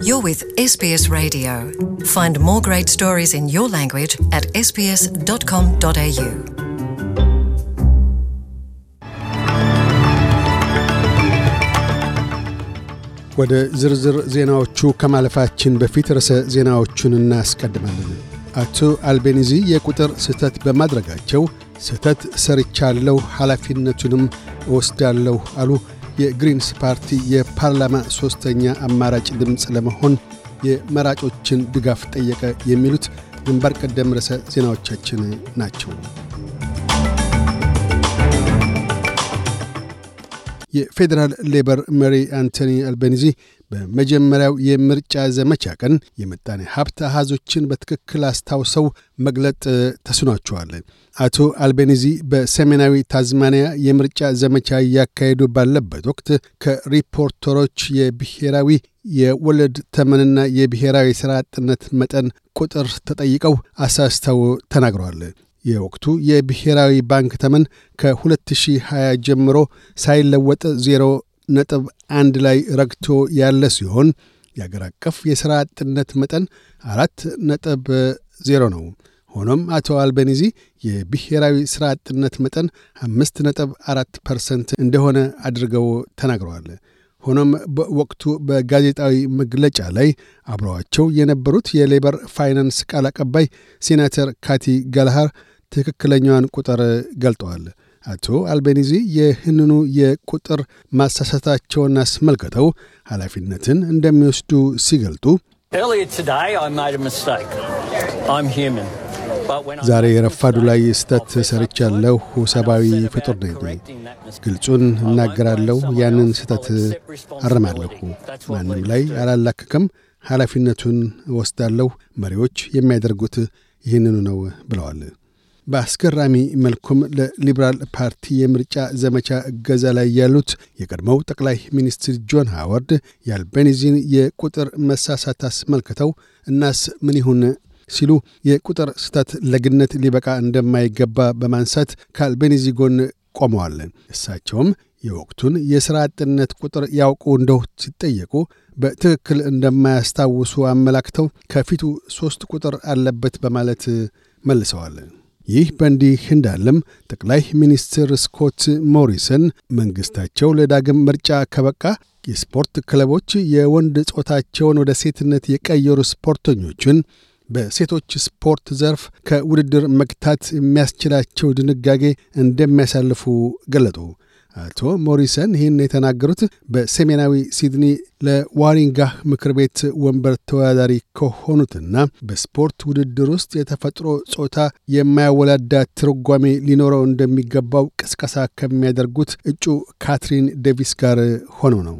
You're with SBS Radio. Find more great stories in your language at sbs.com.au. ወደ ዝርዝር ዜናዎቹ ከማለፋችን በፊት ርዕሰ ዜናዎቹን እናስቀድማለን። አቶ አልቤኒዚ የቁጥር ስህተት በማድረጋቸው ስህተት ሰርቻለሁ፣ ኃላፊነቱንም እወስዳለሁ አሉ። የግሪንስ ፓርቲ የፓርላማ ሦስተኛ አማራጭ ድምፅ ለመሆን የመራጮችን ድጋፍ ጠየቀ። የሚሉት ግንባር ቀደም ርዕሰ ዜናዎቻችን ናቸው። የፌዴራል ሌበር መሪ አንቶኒ አልቤኒዚ በመጀመሪያው የምርጫ ዘመቻ ቀን የምጣኔ ሀብት አሃዞችን በትክክል አስታውሰው መግለጥ ተስኗቸዋል። አቶ አልቤኒዚ በሰሜናዊ ታዝማኒያ የምርጫ ዘመቻ እያካሄዱ ባለበት ወቅት ከሪፖርተሮች የብሔራዊ የወለድ ተመንና የብሔራዊ ሥራ አጥነት መጠን ቁጥር ተጠይቀው አሳስተው ተናግረዋል። የወቅቱ የብሔራዊ ባንክ ተመን ከ2020 ጀምሮ ሳይለወጥ ዜሮ ነጥብ አንድ ላይ ረግቶ ያለ ሲሆን የአገር አቀፍ የሥራ አጥነት መጠን አራት ነጥብ ዜሮ ነው። ሆኖም አቶ አልቤኒዚ የብሔራዊ ሥራ አጥነት መጠን አምስት ነጥብ አራት ፐርሰንት እንደሆነ አድርገው ተናግረዋል። ሆኖም በወቅቱ በጋዜጣዊ መግለጫ ላይ አብረዋቸው የነበሩት የሌበር ፋይናንስ ቃል አቀባይ ሴናተር ካቲ ጋላገር ትክክለኛዋን ቁጥር ገልጠዋል። አቶ አልቤኒዚ ይህንኑ የቁጥር ማሳሳታቸውን አስመልክተው ኃላፊነትን እንደሚወስዱ ሲገልጡ ዛሬ ረፋዱ ላይ ስህተት ሰርቻለሁ። ሰብአዊ ፍጡር ነኝ። ግልጹን እናገራለሁ። ያንን ስህተት አርማለሁ። ማንም ላይ አላላክክም። ኃላፊነቱን እወስዳለሁ። መሪዎች የሚያደርጉት ይህንኑ ነው ብለዋል። በአስገራሚ መልኩም ለሊበራል ፓርቲ የምርጫ ዘመቻ እገዛ ላይ ያሉት የቀድሞው ጠቅላይ ሚኒስትር ጆን ሃዋርድ የአልቤኒዚን የቁጥር መሳሳት አስመልክተው እናስ ምን ይሁን ሲሉ የቁጥር ስህተት ለግነት ሊበቃ እንደማይገባ በማንሳት ከአልቤኒዚ ጎን ቆመዋል። እሳቸውም የወቅቱን የሥራ አጥነት ቁጥር ያውቁ እንደው ሲጠየቁ በትክክል እንደማያስታውሱ አመላክተው ከፊቱ ሦስት ቁጥር አለበት በማለት መልሰዋል። ይህ በእንዲህ እንዳለም ጠቅላይ ሚኒስትር ስኮት ሞሪሰን መንግሥታቸው ለዳግም ምርጫ ከበቃ የስፖርት ክለቦች የወንድ ጾታቸውን ወደ ሴትነት የቀየሩ ስፖርተኞችን በሴቶች ስፖርት ዘርፍ ከውድድር መግታት የሚያስችላቸው ድንጋጌ እንደሚያሳልፉ ገለጡ። አቶ ሞሪሰን ይህን የተናገሩት በሰሜናዊ ሲድኒ ለዋሪንጋህ ምክር ቤት ወንበር ተወዳዳሪ ከሆኑትና በስፖርት ውድድር ውስጥ የተፈጥሮ ጾታ የማያወላዳ ትርጓሜ ሊኖረው እንደሚገባው ቅስቀሳ ከሚያደርጉት እጩ ካትሪን ዴቪስ ጋር ሆነው ነው።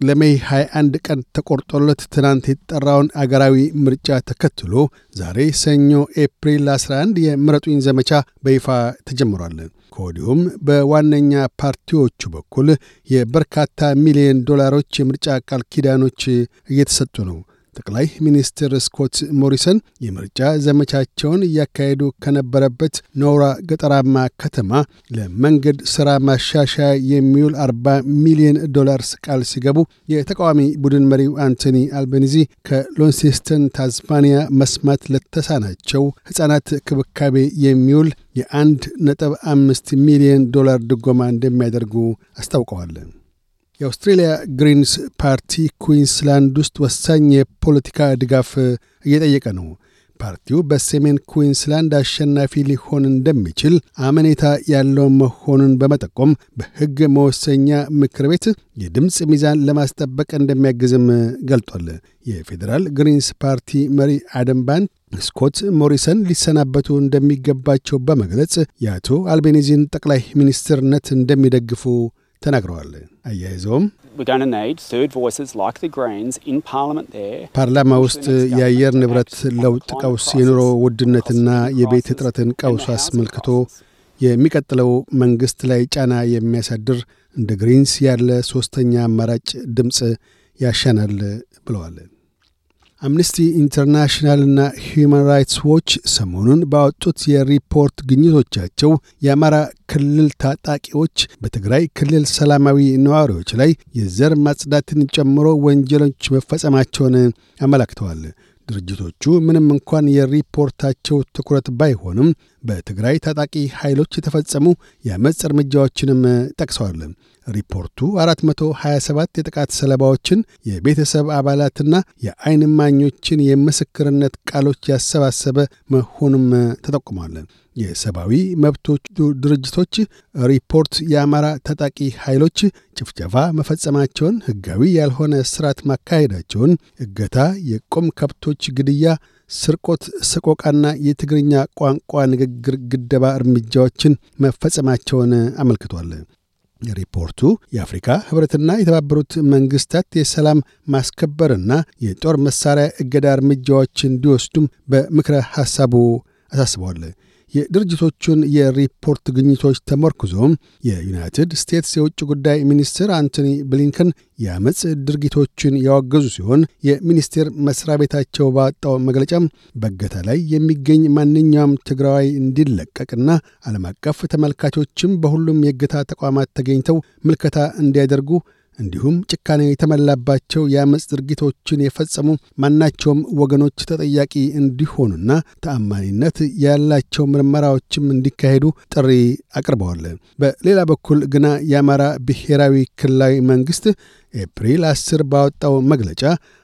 ለሜይ 21 ቀን ተቆርጦለት ትናንት የተጠራውን አገራዊ ምርጫ ተከትሎ ዛሬ ሰኞ ኤፕሪል 11 የምረጡኝ ዘመቻ በይፋ ተጀምሯል። ከወዲሁም በዋነኛ ፓርቲዎቹ በኩል የበርካታ ሚሊዮን ዶላሮች የምርጫ ቃል ኪዳኖች እየተሰጡ ነው። ጠቅላይ ሚኒስትር ስኮት ሞሪሰን የምርጫ ዘመቻቸውን እያካሄዱ ከነበረበት ኖራ ገጠራማ ከተማ ለመንገድ ሥራ ማሻሻያ የሚውል 40 ሚሊዮን ዶላርስ ቃል ሲገቡ የተቃዋሚ ቡድን መሪው አንቶኒ አልቤኒዚ ከሎንሴስተን ታዝማኒያ መስማት ለተሳናቸው ሕፃናት ክብካቤ የሚውል የአንድ ነጥብ አምስት ሚሊዮን ዶላር ድጎማ እንደሚያደርጉ አስታውቀዋል። የአውስትሬልያ ግሪንስ ፓርቲ ኩዊንስላንድ ውስጥ ወሳኝ የፖለቲካ ድጋፍ እየጠየቀ ነው። ፓርቲው በሰሜን ኩዊንስላንድ አሸናፊ ሊሆን እንደሚችል አመኔታ ያለው መሆኑን በመጠቆም በሕግ መወሰኛ ምክር ቤት የድምፅ ሚዛን ለማስጠበቅ እንደሚያግዝም ገልጧል። የፌዴራል ግሪንስ ፓርቲ መሪ አደም ባን ስኮት ሞሪሰን ሊሰናበቱ እንደሚገባቸው በመግለጽ የአቶ አልቤኒዚን ጠቅላይ ሚኒስትርነት እንደሚደግፉ ተናግረዋል። አያይዘውም ፓርላማ ውስጥ የአየር ንብረት ለውጥ ቀውስ፣ የኑሮ ውድነትና የቤት እጥረትን ቀውሱ አስመልክቶ የሚቀጥለው መንግሥት ላይ ጫና የሚያሳድር እንደ ግሪንስ ያለ ሦስተኛ አማራጭ ድምፅ ያሻናል ብለዋል። አምነስቲ ኢንተርናሽናልና ሂዩማን ራይትስ ዎች ሰሞኑን ባወጡት የሪፖርት ግኝቶቻቸው የአማራ ክልል ታጣቂዎች በትግራይ ክልል ሰላማዊ ነዋሪዎች ላይ የዘር ማጽዳትን ጨምሮ ወንጀሎች መፈጸማቸውን አመላክተዋል። ድርጅቶቹ ምንም እንኳን የሪፖርታቸው ትኩረት ባይሆንም በትግራይ ታጣቂ ኃይሎች የተፈጸሙ የአመፅ እርምጃዎችንም ጠቅሰዋል። ሪፖርቱ 427 የጥቃት ሰለባዎችን የቤተሰብ አባላትና የአይን ማኞችን የምስክርነት ቃሎች ያሰባሰበ መሆኑም ተጠቁሟል። የሰብአዊ መብቶች ድርጅቶች ሪፖርት የአማራ ታጣቂ ኃይሎች ጭፍጨፋ መፈጸማቸውን፣ ሕጋዊ ያልሆነ እስራት ማካሄዳቸውን፣ እገታ፣ የቁም ከብቶች ግድያ፣ ስርቆት፣ ሰቆቃና የትግርኛ ቋንቋ ንግግር ግደባ እርምጃዎችን መፈጸማቸውን አመልክቷል። ሪፖርቱ የአፍሪካ ህብረትና የተባበሩት መንግስታት የሰላም ማስከበርና የጦር መሳሪያ እገዳ እርምጃዎች እንዲወስዱም በምክረ ሐሳቡ አሳስበዋል። የድርጅቶቹን የሪፖርት ግኝቶች ተመርኩዞም የዩናይትድ ስቴትስ የውጭ ጉዳይ ሚኒስትር አንቶኒ ብሊንከን የአመፅ ድርጊቶችን ያወገዙ ሲሆን የሚኒስቴር መስሪያ ቤታቸው ባወጣው መግለጫም በገታ ላይ የሚገኝ ማንኛውም ትግራዋይ እንዲለቀቅና ዓለም አቀፍ ተመልካቾችም በሁሉም የእገታ ተቋማት ተገኝተው ምልከታ እንዲያደርጉ እንዲሁም ጭካኔ የተመላባቸው የአመፅ ድርጊቶችን የፈጸሙ ማናቸውም ወገኖች ተጠያቂ እንዲሆኑና ተአማኒነት ያላቸው ምርመራዎችም እንዲካሄዱ ጥሪ አቅርበዋል። በሌላ በኩል ግና የአማራ ብሔራዊ ክልላዊ መንግሥት ኤፕሪል 10 ባወጣው መግለጫ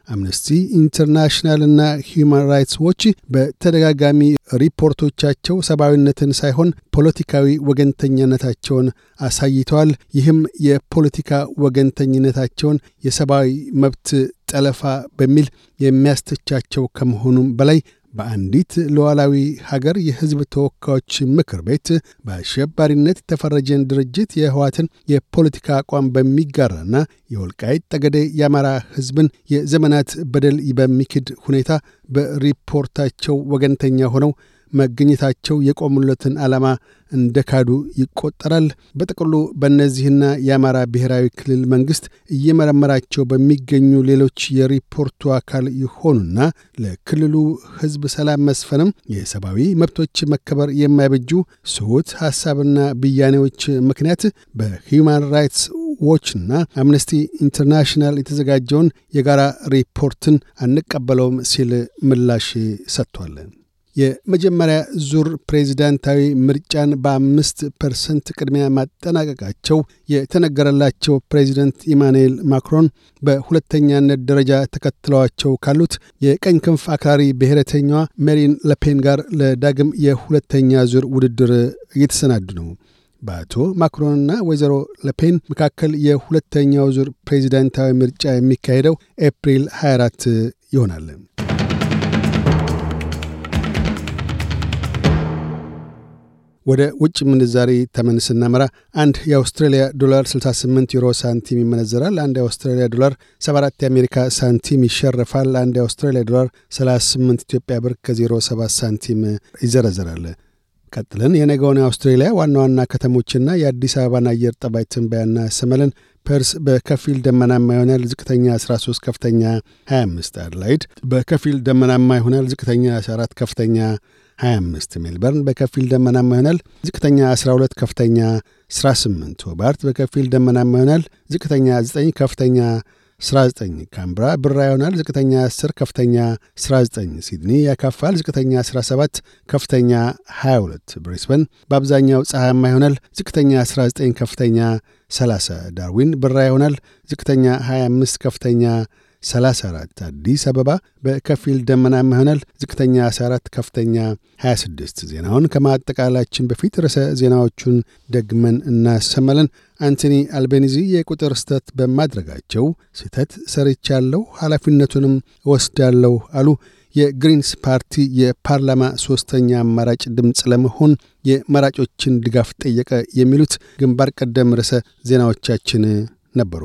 አምነስቲ ኢንተርናሽናልና ሂዩማን ራይትስ ዎች በተደጋጋሚ ሪፖርቶቻቸው ሰብአዊነትን ሳይሆን ፖለቲካዊ ወገንተኝነታቸውን አሳይተዋል። ይህም የፖለቲካ ወገንተኝነታቸውን የሰብአዊ መብት ጠለፋ በሚል የሚያስተቻቸው ከመሆኑም በላይ በአንዲት ሉዓላዊ ሀገር የሕዝብ ተወካዮች ምክር ቤት በአሸባሪነት የተፈረጀን ድርጅት የህዋትን የፖለቲካ አቋም በሚጋራና የወልቃይት ጠገዴ የአማራ ሕዝብን የዘመናት በደል በሚክድ ሁኔታ በሪፖርታቸው ወገንተኛ ሆነው መገኘታቸው የቆሙለትን ዓላማ እንደ ካዱ ይቆጠራል። በጥቅሉ በእነዚህና የአማራ ብሔራዊ ክልል መንግሥት እየመረመራቸው በሚገኙ ሌሎች የሪፖርቱ አካል የሆኑና ለክልሉ ሕዝብ ሰላም መስፈንም የሰብአዊ መብቶች መከበር የማይበጁ ስሁት ሐሳብና ብያኔዎች ምክንያት በሂዩማን ራይትስ ዎችና አምነስቲ ኢንተርናሽናል የተዘጋጀውን የጋራ ሪፖርትን አንቀበለውም ሲል ምላሽ ሰጥቷል። የመጀመሪያ ዙር ፕሬዚዳንታዊ ምርጫን በአምስት ፐርሰንት ቅድሚያ ማጠናቀቃቸው የተነገረላቸው ፕሬዚደንት ኢማኑኤል ማክሮን በሁለተኛነት ደረጃ ተከትለዋቸው ካሉት የቀኝ ክንፍ አክራሪ ብሔረተኛዋ ሜሪን ለፔን ጋር ለዳግም የሁለተኛ ዙር ውድድር እየተሰናዱ ነው። በአቶ ማክሮንና ወይዘሮ ለፔን መካከል የሁለተኛው ዙር ፕሬዚዳንታዊ ምርጫ የሚካሄደው ኤፕሪል 24 ይሆናል። ወደ ውጭ ምንዛሪ ተመን ስናመራ አንድ የአውስትራሊያ ዶላር 68 ዩሮ ሳንቲም ይመነዘራል። አንድ የአውስትራሊያ ዶላር 74 የአሜሪካ ሳንቲም ይሸርፋል። አንድ የአውስትራሊያ ዶላር 38 ኢትዮጵያ ብር ከ07 ሳንቲም ይዘረዘራል። ቀጥለን የነገውን የአውስትሬሊያ ዋና ዋና ከተሞችና የአዲስ አበባን አየር ጠባይ ትንበያ እናሰማለን ፐርዝ በከፊል ደመናማ ይሆናል። ዝቅተኛ 13፣ ከፍተኛ 25። አድላይድ በከፊል ደመናማ ይሆናል። ዝቅተኛ 14፣ ከፍተኛ 25 ሜልበርን በከፊል ደመናማ ይሆናል። ዝቅተኛ 12 ከፍተኛ 18 ሆባርት በከፊል ደመናማ ይሆናል። ዝቅተኛ 9 ከፍተኛ 19 ካምብራ ብራ ይሆናል። ዝቅተኛ 10 ከፍተኛ 19 ሲድኒ ያካፋል። ዝቅተኛ 17 ከፍተኛ 22 ብሪስበን በአብዛኛው ፀሐያማ ይሆናል። ዝቅተኛ 19 ከፍተኛ 30 ዳርዊን ብራ ይሆናል። ዝቅተኛ 25 ከፍተኛ 34 አዲስ አበባ በከፊል ደመናማ ይሆናል። ዝቅተኛ 14 ከፍተኛ 26። ዜናውን ከማጠቃላችን በፊት ርዕሰ ዜናዎቹን ደግመን እናሰማለን። አንቶኒ አልቤኒዚ የቁጥር ስህተት በማድረጋቸው ስህተት ሰርቻለሁ፣ ኃላፊነቱንም እወስዳለሁ አሉ። የግሪንስ ፓርቲ የፓርላማ ሦስተኛ አማራጭ ድምፅ ለመሆን የመራጮችን ድጋፍ ጠየቀ። የሚሉት ግንባር ቀደም ርዕሰ ዜናዎቻችን ነበሩ።